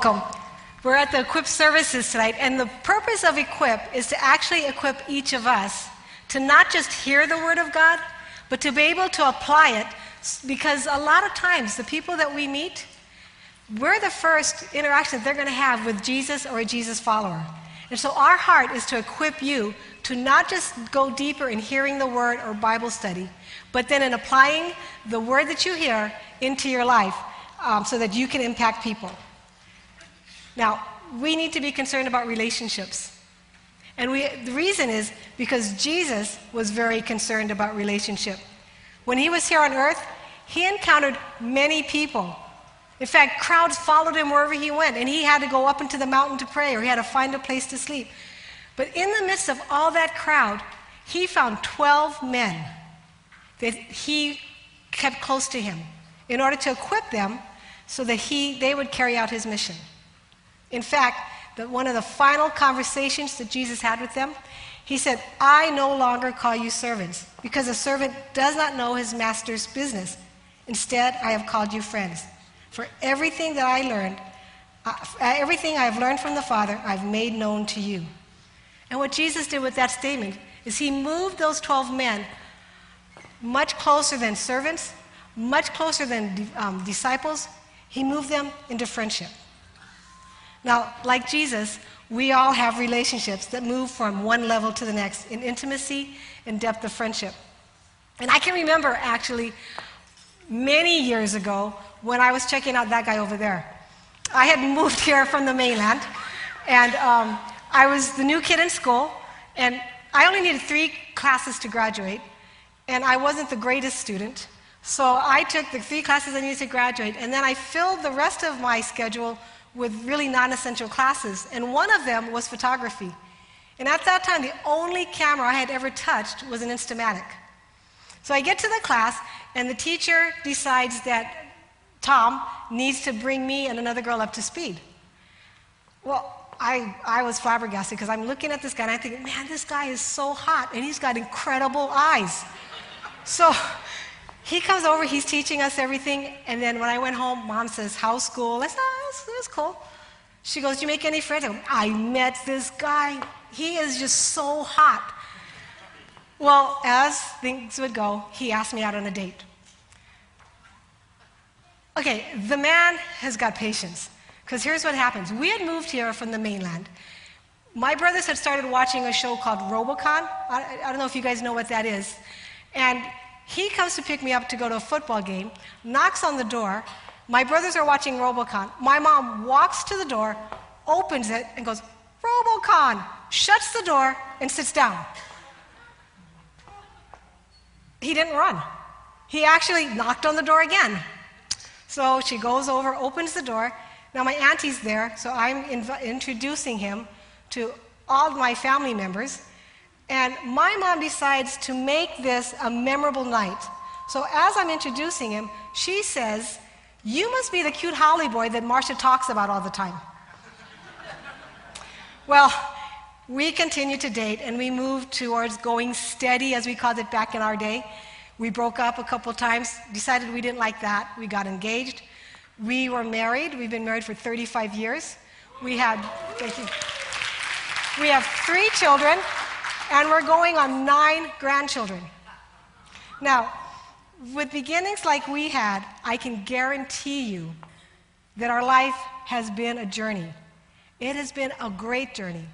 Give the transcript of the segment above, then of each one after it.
Welcome. We're at the Equip services tonight, and the purpose of Equip is to actually equip each of us to not just hear the Word of God, but to be able to apply it. Because a lot of times, the people that we meet, we're the first interaction they're going to have with Jesus or a Jesus follower. And so, our heart is to equip you to not just go deeper in hearing the Word or Bible study, but then in applying the Word that you hear into your life um, so that you can impact people. Now, we need to be concerned about relationships. And we, the reason is because Jesus was very concerned about relationship. When he was here on earth, he encountered many people. In fact, crowds followed him wherever he went, and he had to go up into the mountain to pray, or he had to find a place to sleep. But in the midst of all that crowd, he found 12 men that he kept close to him in order to equip them so that he, they would carry out his mission. In fact, the, one of the final conversations that Jesus had with them, he said, I no longer call you servants, because a servant does not know his master's business. Instead, I have called you friends. For everything that I learned, uh, everything I have learned from the Father, I've made known to you. And what Jesus did with that statement is he moved those 12 men much closer than servants, much closer than um, disciples. He moved them into friendship. Now, like Jesus, we all have relationships that move from one level to the next in intimacy and depth of friendship. And I can remember actually many years ago when I was checking out that guy over there. I had moved here from the mainland, and um, I was the new kid in school, and I only needed three classes to graduate, and I wasn't the greatest student. So I took the three classes I needed to graduate, and then I filled the rest of my schedule with really non essential classes, and one of them was photography. And at that time, the only camera I had ever touched was an Instamatic. So I get to the class, and the teacher decides that Tom needs to bring me and another girl up to speed. Well, I, I was flabbergasted because I'm looking at this guy and I think, man, this guy is so hot and he's got incredible eyes. So he comes over, he's teaching us everything, and then when I went home, mom says, How's school? I said, oh, it was cool. She goes, Do you make any friends? I, go, I met this guy. He is just so hot. Well, as things would go, he asked me out on a date. Okay, the man has got patience. Because here's what happens we had moved here from the mainland. My brothers had started watching a show called Robocon. I, I don't know if you guys know what that is. And he comes to pick me up to go to a football game, knocks on the door. My brothers are watching Robocon. My mom walks to the door, opens it, and goes, Robocon, shuts the door, and sits down. He didn't run. He actually knocked on the door again. So she goes over, opens the door. Now, my auntie's there, so I'm inv- introducing him to all my family members. And my mom decides to make this a memorable night. So as I'm introducing him, she says, You must be the cute haole boy that Marcia talks about all the time. well, we continued to date and we moved towards going steady, as we called it back in our day. We broke up a couple times, decided we didn't like that. We got engaged. We were married. We've been married for 35 years. We had, thank you. We have three children and we're going on nine grandchildren. Now, with beginnings like we had, I can guarantee you that our life has been a journey. It has been a great journey.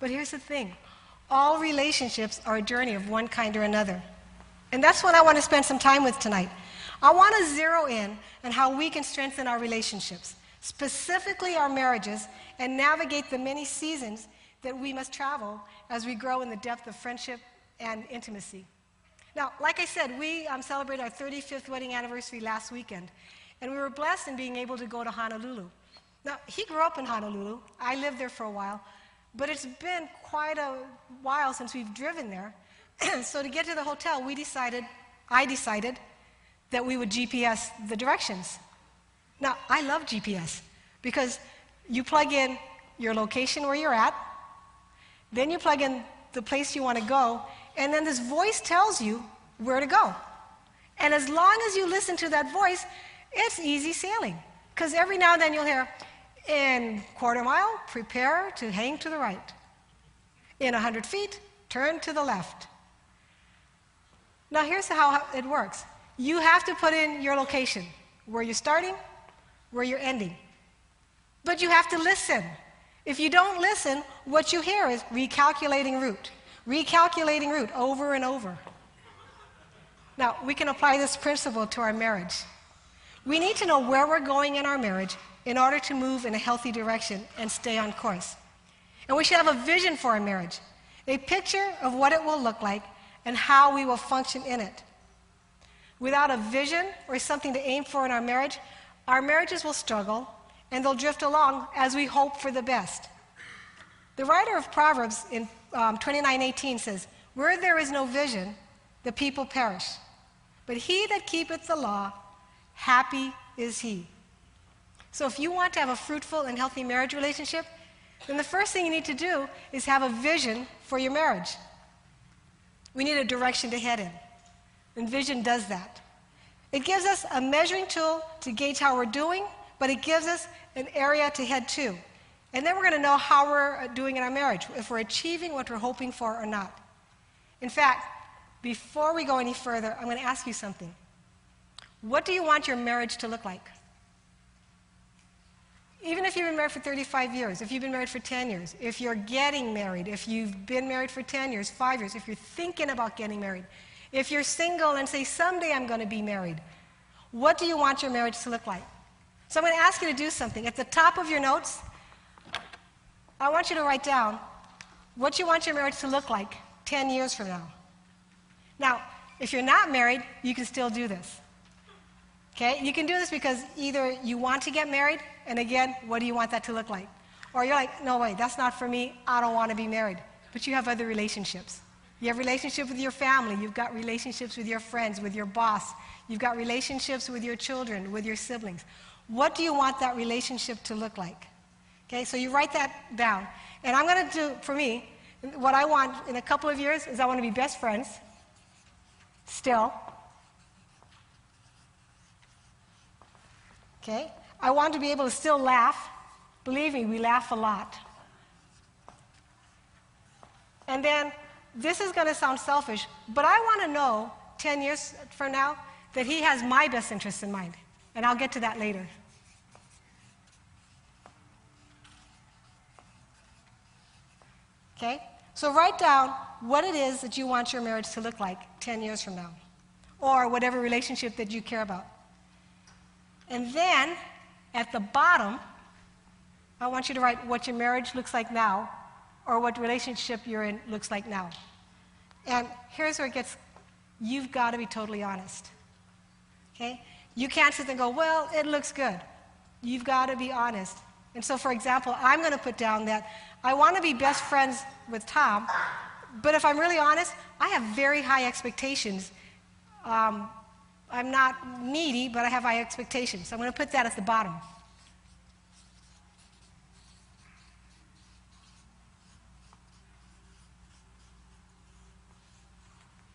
But here's the thing all relationships are a journey of one kind or another. And that's what I want to spend some time with tonight. I want to zero in on how we can strengthen our relationships, specifically our marriages, and navigate the many seasons that we must travel as we grow in the depth of friendship and intimacy. Now, like I said, we um, celebrated our 35th wedding anniversary last weekend, and we were blessed in being able to go to Honolulu. Now, he grew up in Honolulu. I lived there for a while, but it's been quite a while since we've driven there. so to get to the hotel, we decided, I decided, that we would GPS the directions. Now, I love GPS because you plug in your location where you're at, then you plug in the place you want to go, and then this voice tells you where to go. And as long as you listen to that voice, it's easy sailing. Because every now and then you'll hear, In quarter mile, prepare to hang to the right. In 100 feet, turn to the left. Now, here's how it works you have to put in your location where you're starting, where you're ending. But you have to listen. If you don't listen, what you hear is recalculating route, recalculating route over and over. Now, we can apply this principle to our marriage. We need to know where we're going in our marriage in order to move in a healthy direction and stay on course. And we should have a vision for our marriage, a picture of what it will look like and how we will function in it. Without a vision or something to aim for in our marriage, our marriages will struggle and they'll drift along as we hope for the best. The writer of Proverbs in um, 29:18 says, "Where there is no vision, the people perish. But he that keepeth the law, happy is he." So if you want to have a fruitful and healthy marriage relationship, then the first thing you need to do is have a vision for your marriage. We need a direction to head in. And vision does that. It gives us a measuring tool to gauge how we're doing, but it gives us an area to head to. And then we're going to know how we're uh, doing in our marriage, if we're achieving what we're hoping for or not. In fact, before we go any further, I'm going to ask you something. What do you want your marriage to look like? Even if you've been married for 35 years, if you've been married for 10 years, if you're getting married, if you've been married for 10 years, 5 years, if you're thinking about getting married, if you're single and say, someday I'm going to be married, what do you want your marriage to look like? So I'm going to ask you to do something. At the top of your notes, I want you to write down what you want your marriage to look like 10 years from now. Now, if you're not married, you can still do this. Okay? You can do this because either you want to get married, and again, what do you want that to look like? Or you're like, no way, that's not for me. I don't want to be married. But you have other relationships. You have relationships with your family. You've got relationships with your friends, with your boss. You've got relationships with your children, with your siblings. What do you want that relationship to look like? Okay, so you write that down. And I'm going to do, for me, what I want in a couple of years is I want to be best friends, still. Okay? I want to be able to still laugh. Believe me, we laugh a lot. And then, this is going to sound selfish, but I want to know 10 years from now that he has my best interests in mind. And I'll get to that later. Okay? So write down what it is that you want your marriage to look like 10 years from now, or whatever relationship that you care about. And then at the bottom, I want you to write what your marriage looks like now or what relationship you're in looks like now. And here's where it gets you've got to be totally honest. Okay? You can't sit and go, well, it looks good. You've got to be honest. And so, for example, I'm going to put down that I want to be best friends with Tom, but if I'm really honest, I have very high expectations um, I'm not needy, but I have high expectations. So I'm going to put that at the bottom.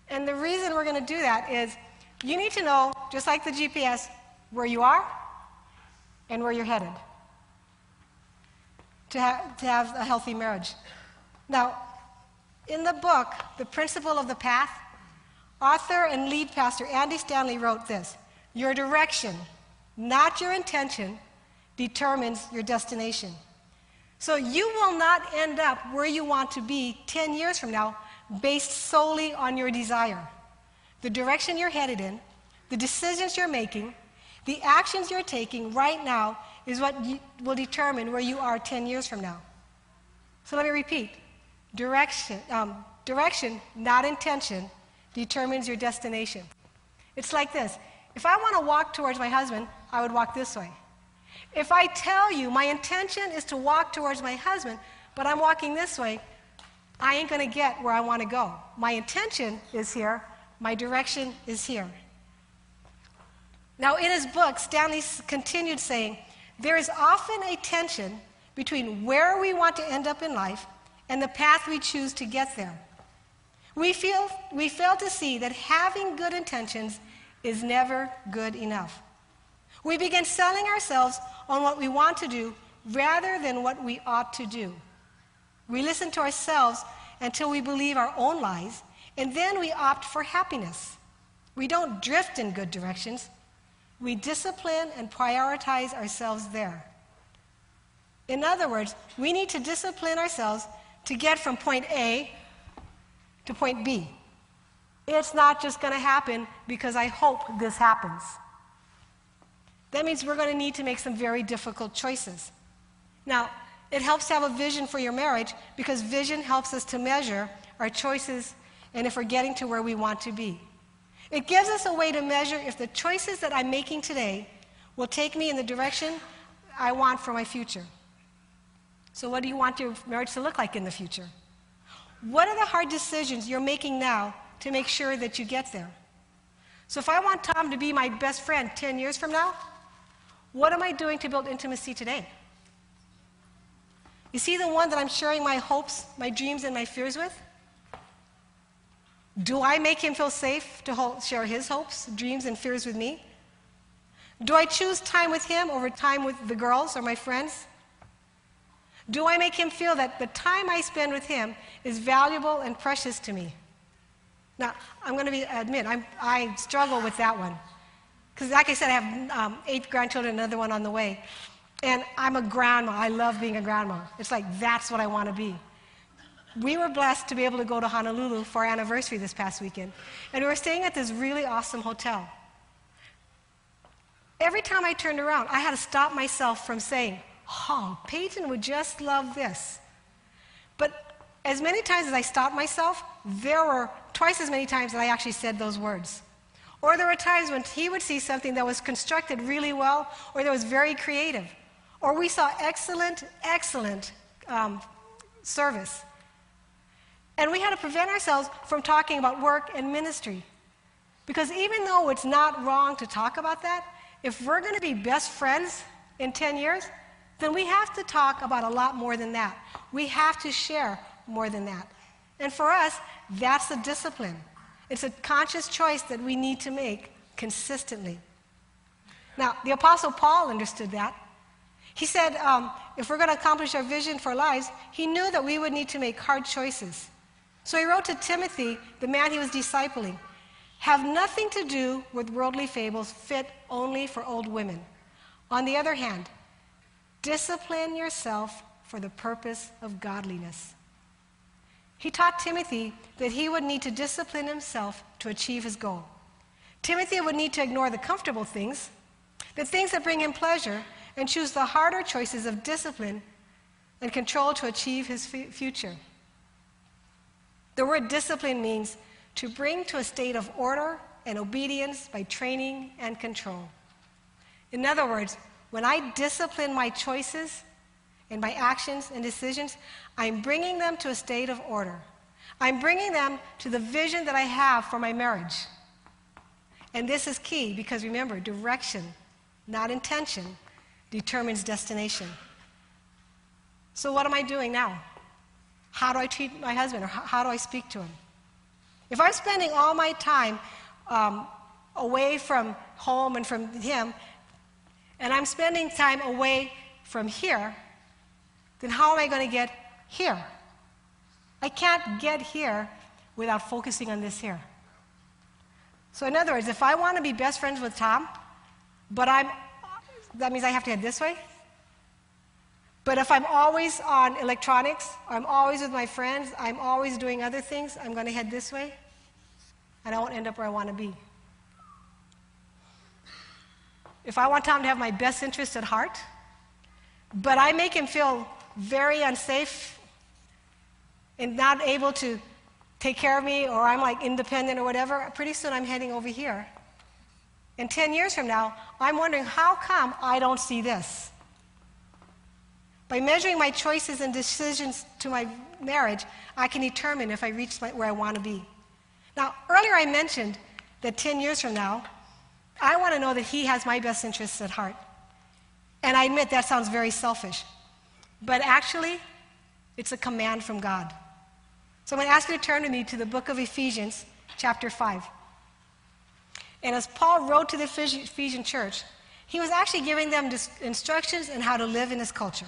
And the reason we're going to do that is you need to know, just like the GPS, where you are and where you're headed to, ha- to have a healthy marriage. Now, in the book, The Principle of the Path, Author and lead pastor Andy Stanley wrote this Your direction, not your intention, determines your destination. So you will not end up where you want to be 10 years from now based solely on your desire. The direction you're headed in, the decisions you're making, the actions you're taking right now is what will determine where you are 10 years from now. So let me repeat direction, um, direction not intention, determines your destination. It's like this if I want to walk towards my husband, I would walk this way. If I tell you my intention is to walk towards my husband, but I'm walking this way, I ain't going to get where I want to go. My intention is here, my direction is here. Now, in his book, Stanley continued saying, There is often a tension between where we want to end up in life and the path we choose to get there. We, feel, we fail to see that having good intentions is never good enough. We begin selling ourselves on what we want to do rather than what we ought to do. We listen to ourselves until we believe our own lies, and then we opt for happiness. We don't drift in good directions. We discipline and prioritize ourselves there. In other words, we need to discipline ourselves to get from point A to point B. It's not just going to happen because I hope this happens. That means we're going to need to make some very difficult choices. Now, it helps to have a vision for your marriage because vision helps us to measure our choices and if we're getting to where we want to be. It gives us a way to measure if the choices that I'm making today will take me in the direction I want for my future. So, what do you want your marriage to look like in the future? What are the hard decisions you're making now to make sure that you get there? So, if I want Tom to be my best friend 10 years from now, what am I doing to build intimacy today? You see, the one that I'm sharing my hopes, my dreams, and my fears with? Do I make him feel safe to hold, share his hopes, dreams, and fears with me? Do I choose time with him over time with the girls or my friends? Do I make him feel that the time I spend with him is valuable and precious to me? Now, I'm going to be, admit, I'm, i struggle with that one. Because, like I said, I have um, eight grandchildren, another one on the way. And I'm a grandma. I love being a grandma. It's like, that's what I want to be. We were blessed to be able to go to Honolulu for our anniversary this past weekend. And we were staying at this really awesome hotel. Every time I turned around, I had to stop myself from saying, Oh, Peyton would just love this. But as many times as I stopped myself, there were twice as many times that I actually said those words. Or there were times when he would see something that was constructed really well or that was very creative. Or we saw excellent, excellent um, service. And we had to prevent ourselves from talking about work and ministry. Because even though it's not wrong to talk about that, if we're going to be best friends in 10 years, then we have to talk about a lot more than that. We have to share more than that. And for us, that's a discipline. It's a conscious choice that we need to make consistently. Now, the Apostle Paul understood that. He said, um, if we're going to accomplish our vision for lives, he knew that we would need to make hard choices. So he wrote to Timothy, the man he was discipling, have nothing to do with worldly fables fit only for old women. On the other hand, discipline yourself for the purpose of godliness. He taught Timothy that he would need to discipline himself to achieve his goal. Timothy would need to ignore the comfortable things, the things that bring him pleasure, and choose the harder choices of discipline and control to achieve his future. The word discipline means to bring to a state of order and obedience by training and control. In other words, when I discipline my choices and my actions and decisions, I'm bringing them to a state of order. I'm bringing them to the vision that I have for my marriage. And this is key because remember, direction, not intention, determines destination. So, what am I doing now? How do I treat my husband or how do I speak to him? If I'm spending all my time um, away from home and from him, and I'm spending time away from here, then how am I going to get here? I can't get here without focusing on this here. So, in other words, if I want to be best friends with Tom, but I'm that means I have to head this way. But if I'm always on electronics, I'm always with my friends, I'm always doing other things, I'm going to head this way, and I won't end up where I want to be. If I want Tom to have my best interest at heart, but I make him feel very unsafe and not able to take care of me, or I'm like independent or whatever, pretty soon I'm heading over here. And 10 years from now, I'm wondering how come I don't see this? By measuring my choices and decisions to my marriage, I can determine if I reach my, where I want to be. Now, earlier I mentioned that 10 years from now, I want to know that he has my best interests at heart. And I admit that sounds very selfish. But actually, it's a command from God. So I'm going to ask you to turn with me to the book of Ephesians, chapter 5. And as Paul wrote to the Ephesian church, he was actually giving them instructions on how to live in his culture,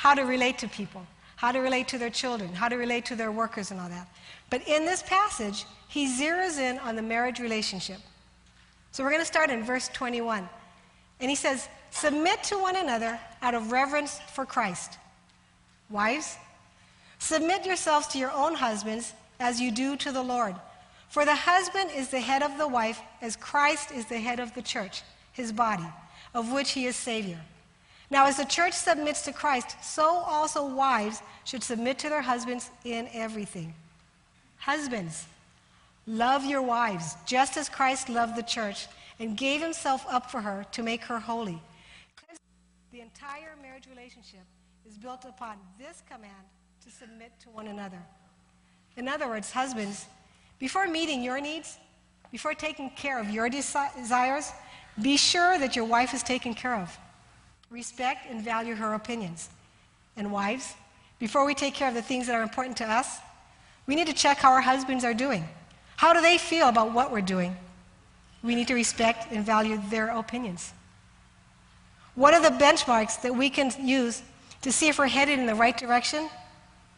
how to relate to people, how to relate to their children, how to relate to their workers, and all that. But in this passage, he zeroes in on the marriage relationship. So we're going to start in verse 21. And he says, Submit to one another out of reverence for Christ. Wives, submit yourselves to your own husbands as you do to the Lord. For the husband is the head of the wife, as Christ is the head of the church, his body, of which he is Savior. Now, as the church submits to Christ, so also wives should submit to their husbands in everything. Husbands, love your wives, just as Christ loved the church and gave himself up for her to make her holy. The entire marriage relationship is built upon this command to submit to one another. In other words, husbands, before meeting your needs, before taking care of your desires, be sure that your wife is taken care of. Respect and value her opinions. And wives, before we take care of the things that are important to us, we need to check how our husbands are doing. How do they feel about what we're doing? We need to respect and value their opinions. What are the benchmarks that we can use to see if we're headed in the right direction,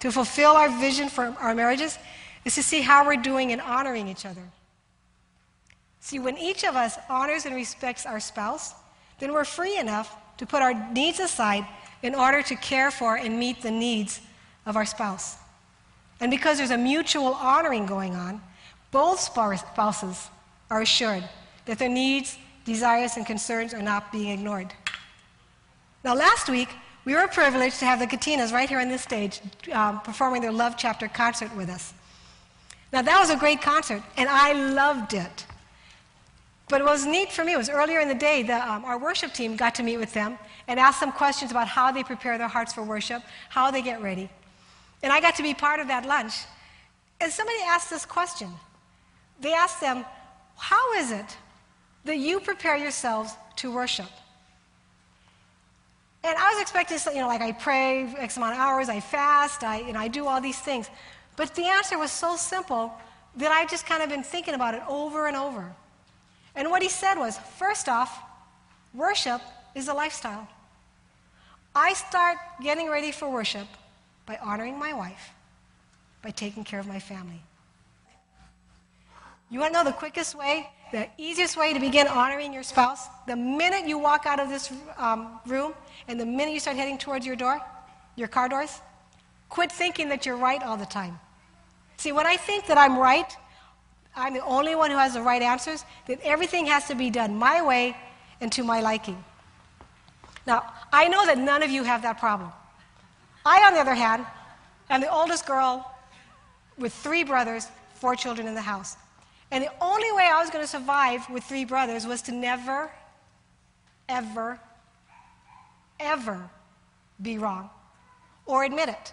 to fulfill our vision for our marriages, is to see how we're doing in honoring each other. See, when each of us honors and respects our spouse, then we're free enough to put our needs aside in order to care for and meet the needs of our spouse. And because there's a mutual honoring going on, both spouses are assured that their needs, desires, and concerns are not being ignored. Now, last week, we were privileged to have the Katinas right here on this stage um, performing their Love Chapter concert with us. Now, that was a great concert, and I loved it. But what was neat for me was earlier in the day, the, um, our worship team got to meet with them and ask them questions about how they prepare their hearts for worship, how they get ready. And I got to be part of that lunch. And somebody asked this question. They asked them, How is it that you prepare yourselves to worship? And I was expecting, you know, like I pray X amount of hours, I fast, I, you know, I do all these things. But the answer was so simple that I just kind of been thinking about it over and over. And what he said was first off, worship is a lifestyle. I start getting ready for worship by honoring my wife, by taking care of my family. You want to know the quickest way, the easiest way to begin honoring your spouse? The minute you walk out of this um, room and the minute you start heading towards your door, your car doors, Quit thinking that you're right all the time. See, when I think that I'm right, I'm the only one who has the right answers, that everything has to be done my way and to my liking. Now, I know that none of you have that problem. I, on the other hand, am the oldest girl with three brothers, four children in the house. And the only way I was going to survive with three brothers was to never, ever, ever be wrong or admit it.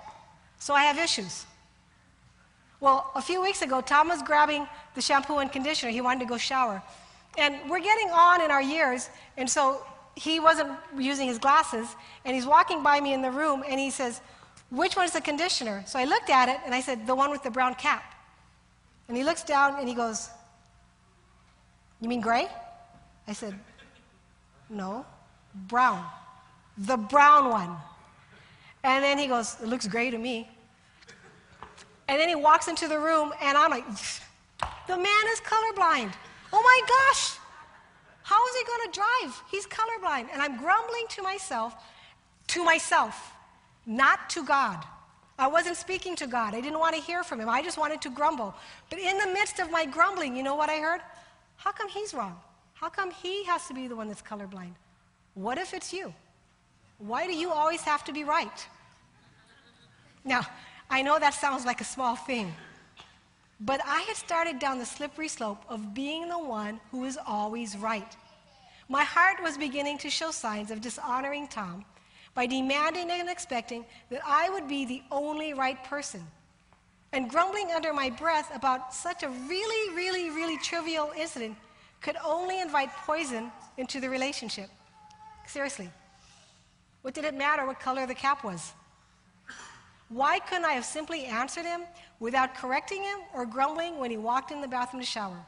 So I have issues. Well, a few weeks ago, Tom was grabbing the shampoo and conditioner. He wanted to go shower. And we're getting on in our years, and so he wasn't using his glasses, and he's walking by me in the room, and he says, Which one's the conditioner? So I looked at it, and I said, The one with the brown cap. And he looks down, and he goes, You mean gray? I said, No, brown. The brown one. And then he goes, It looks gray to me. And then he walks into the room, and I'm like, The man is colorblind. Oh my gosh. How is he going to drive? He's colorblind. And I'm grumbling to myself, to myself, not to God. I wasn't speaking to God. I didn't want to hear from him. I just wanted to grumble. But in the midst of my grumbling, you know what I heard? How come he's wrong? How come he has to be the one that's colorblind? What if it's you? Why do you always have to be right? Now, I know that sounds like a small thing, but I had started down the slippery slope of being the one who is always right. My heart was beginning to show signs of dishonoring Tom by demanding and expecting that I would be the only right person. And grumbling under my breath about such a really, really, really trivial incident could only invite poison into the relationship. Seriously. What did it matter what color the cap was? Why couldn't I have simply answered him without correcting him or grumbling when he walked in the bathroom to shower?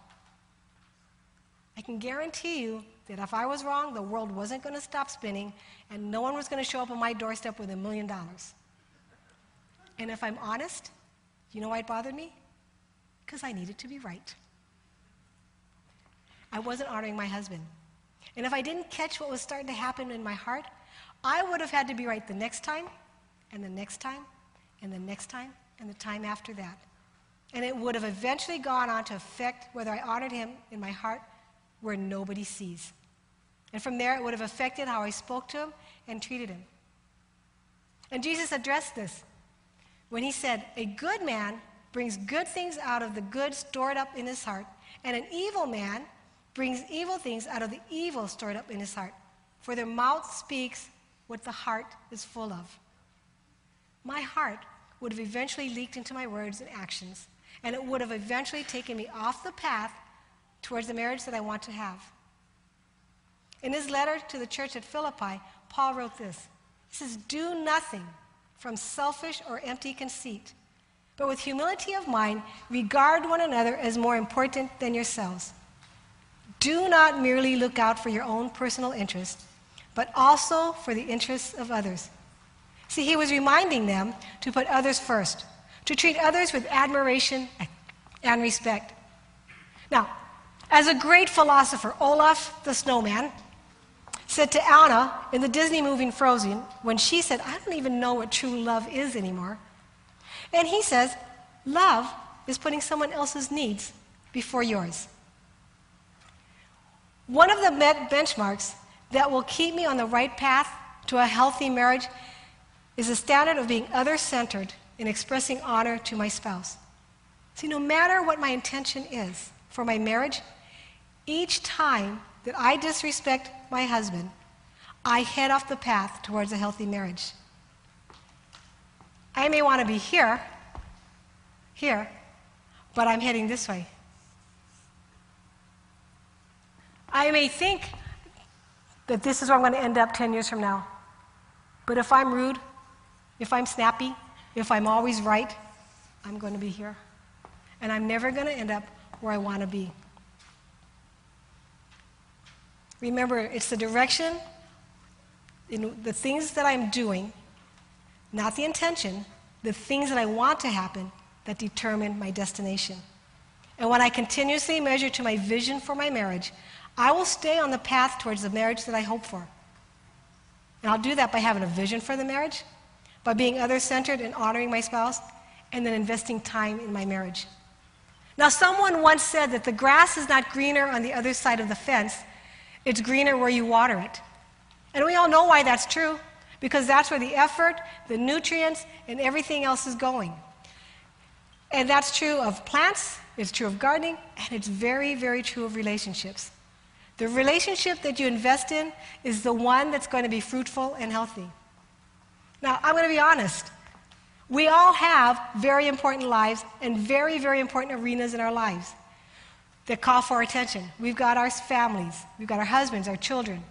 I can guarantee you that if I was wrong, the world wasn't going to stop spinning and no one was going to show up on my doorstep with a million dollars. And if I'm honest, you know why it bothered me? Because I needed to be right. I wasn't honoring my husband. And if I didn't catch what was starting to happen in my heart, I would have had to be right the next time, and the next time, and the next time, and the time after that. And it would have eventually gone on to affect whether I honored him in my heart where nobody sees. And from there, it would have affected how I spoke to him and treated him. And Jesus addressed this when he said, A good man brings good things out of the good stored up in his heart, and an evil man brings evil things out of the evil stored up in his heart. For their mouth speaks what the heart is full of. My heart would have eventually leaked into my words and actions, and it would have eventually taken me off the path towards the marriage that I want to have. In his letter to the church at Philippi, Paul wrote this He says, Do nothing from selfish or empty conceit, but with humility of mind, regard one another as more important than yourselves. Do not merely look out for your own personal interest, but also for the interests of others. See, he was reminding them to put others first, to treat others with admiration and respect. Now, as a great philosopher, Olaf the snowman, said to Anna in the Disney movie Frozen when she said, I don't even know what true love is anymore. And he says, Love is putting someone else's needs before yours. One of the benchmarks that will keep me on the right path to a healthy marriage is the standard of being other centered in expressing honor to my spouse. See, no matter what my intention is for my marriage, each time that I disrespect my husband, I head off the path towards a healthy marriage. I may want to be here, here, but I'm heading this way. I may think that this is where I'm going to end up 10 years from now. But if I'm rude, if I'm snappy, if I'm always right, I'm going to be here. And I'm never going to end up where I want to be. Remember, it's the direction in the things that I'm doing, not the intention, the things that I want to happen that determine my destination. And when I continuously measure to my vision for my marriage, I will stay on the path towards the marriage that I hope for. And I'll do that by having a vision for the marriage, by being other centered and honoring my spouse, and then investing time in my marriage. Now, someone once said that the grass is not greener on the other side of the fence it's greener where you water it. And we all know why that's true, because that's where the effort, the nutrients, and everything else is going. And that's true of plants, it's true of gardening, and it's very, very true of relationships. The relationship that you invest in is the one that's going to be fruitful and healthy. Now, I'm going to be honest. We all have very important lives and very, very important arenas in our lives that call for attention. We've got our families, we've got our husbands, our children.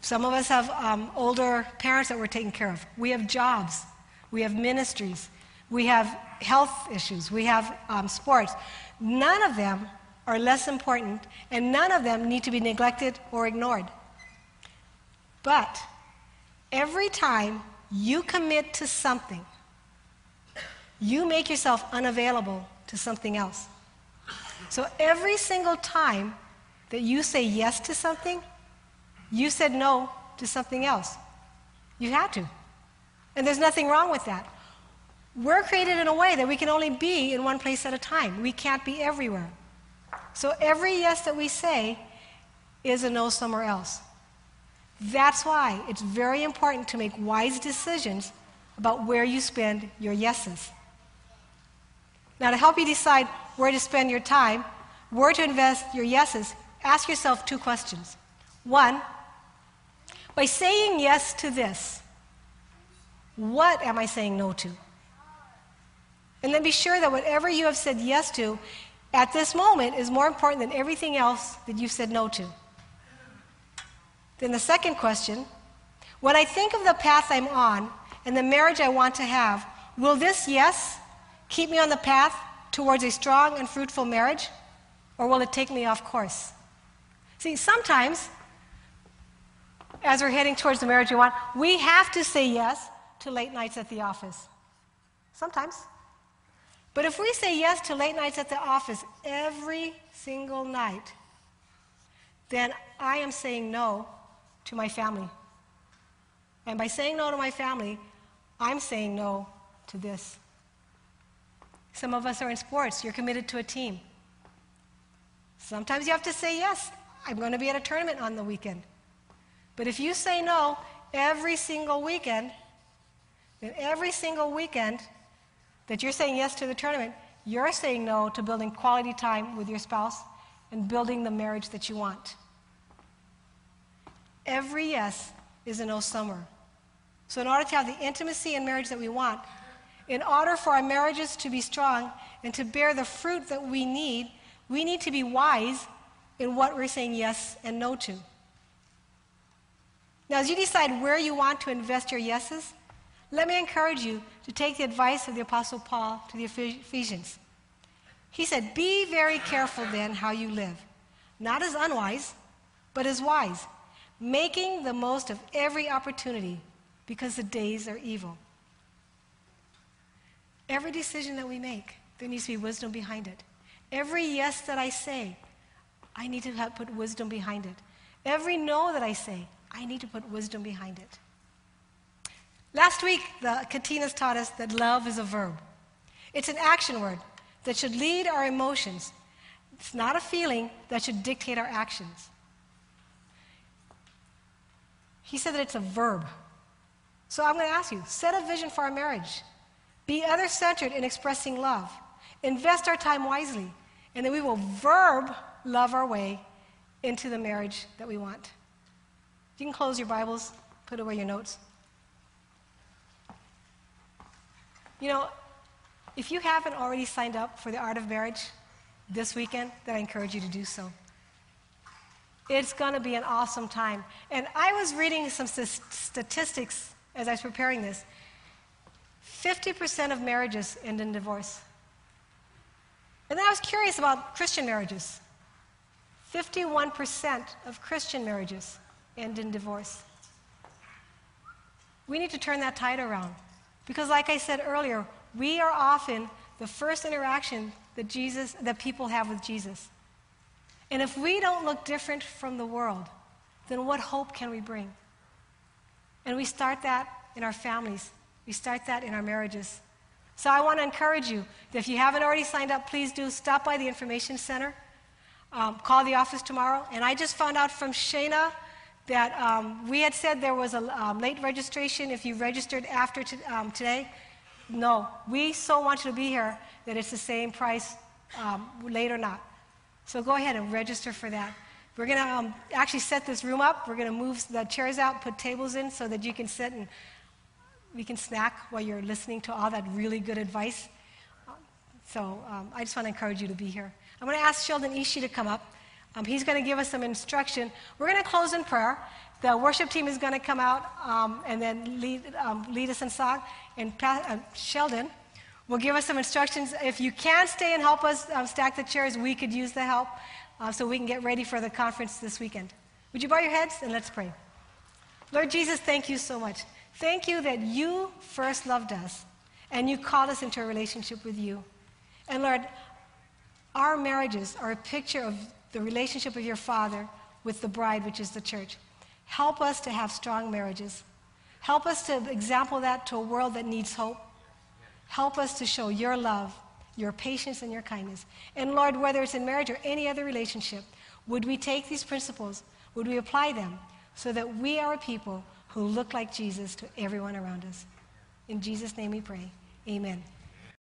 Some of us have um, older parents that we're taking care of. We have jobs, we have ministries, we have health issues, we have um, sports. None of them are less important, and none of them need to be neglected or ignored. But every time you commit to something, you make yourself unavailable to something else. So every single time that you say yes to something, you said no to something else. You had to. And there's nothing wrong with that. We're created in a way that we can only be in one place at a time. We can't be everywhere. So every yes that we say is a no somewhere else. That's why it's very important to make wise decisions about where you spend your yeses. Now, to help you decide where to spend your time, where to invest your yeses, ask yourself two questions. One, by saying yes to this, what am I saying no to? And then be sure that whatever you have said yes to at this moment is more important than everything else that you've said no to. Then the second question when I think of the path I'm on and the marriage I want to have, will this yes keep me on the path towards a strong and fruitful marriage, or will it take me off course? See, sometimes as we're heading towards the marriage we want, we have to say yes to late nights at the office. Sometimes. But if we say yes to late nights at the office every single night, then I am saying no to my family. And by saying no to my family, I'm saying no to this. Some of us are in sports, you're committed to a team. Sometimes you have to say yes. I'm going to be at a tournament on the weekend. But if you say no every single weekend, then every single weekend that you're saying yes to the tournament, you're saying no to building quality time with your spouse and building the marriage that you want. Every yes is a no summer. So, in order to have the intimacy in marriage that we want, in order for our marriages to be strong and to bear the fruit that we need, we need to be wise in what we're saying yes and no to. Now, as you decide where you want to invest your yeses, let me encourage you to take the advice of the Apostle Paul to the Ephesians. He said, Be very careful then how you live, not as unwise, but as wise, making the most of every opportunity because the days are evil. Every decision that we make, there needs to be wisdom behind it. Every yes that I say, I need to put wisdom behind it. Every no that I say, I need to put wisdom behind it. Last week, the Katinas taught us that love is a verb. It's an action word that should lead our emotions. It's not a feeling that should dictate our actions. He said that it's a verb. So I'm going to ask you set a vision for our marriage. Be other centered in expressing love. Invest our time wisely. And then we will verb love our way into the marriage that we want. You can close your Bibles, put away your notes. You know, if you haven't already signed up for the Art of Marriage this weekend, then I encourage you to do so. It's going to be an awesome time. And I was reading some statistics as I was preparing this. 50% of marriages end in divorce. And then I was curious about Christian marriages. 51% of Christian marriages end in divorce. We need to turn that tide around. Because, like I said earlier, we are often the first interaction that, Jesus, that people have with Jesus. And if we don't look different from the world, then what hope can we bring? And we start that in our families, we start that in our marriages. So I want to encourage you that if you haven't already signed up, please do stop by the information center, um, call the office tomorrow. And I just found out from Shayna that um, we had said there was a um, late registration if you registered after um, today. No, we so want you to be here that it's the same price, um, late or not. So go ahead and register for that. We're going to um, actually set this room up. We're going to move the chairs out, put tables in so that you can sit and we can snack while you're listening to all that really good advice. So um, I just want to encourage you to be here. I'm going to ask Sheldon Ishii to come up. Um, he's going to give us some instruction. We're going to close in prayer. The worship team is going to come out um, and then lead, um, lead us in song. And uh, Sheldon will give us some instructions. If you can stay and help us um, stack the chairs, we could use the help uh, so we can get ready for the conference this weekend. Would you bow your heads and let's pray? Lord Jesus, thank you so much. Thank you that you first loved us and you called us into a relationship with you. And Lord, our marriages are a picture of the relationship of your Father with the bride, which is the church. Help us to have strong marriages. Help us to example that to a world that needs hope. Help us to show your love, your patience, and your kindness. And Lord, whether it's in marriage or any other relationship, would we take these principles? Would we apply them so that we are a people who look like Jesus to everyone around us? In Jesus' name we pray. Amen.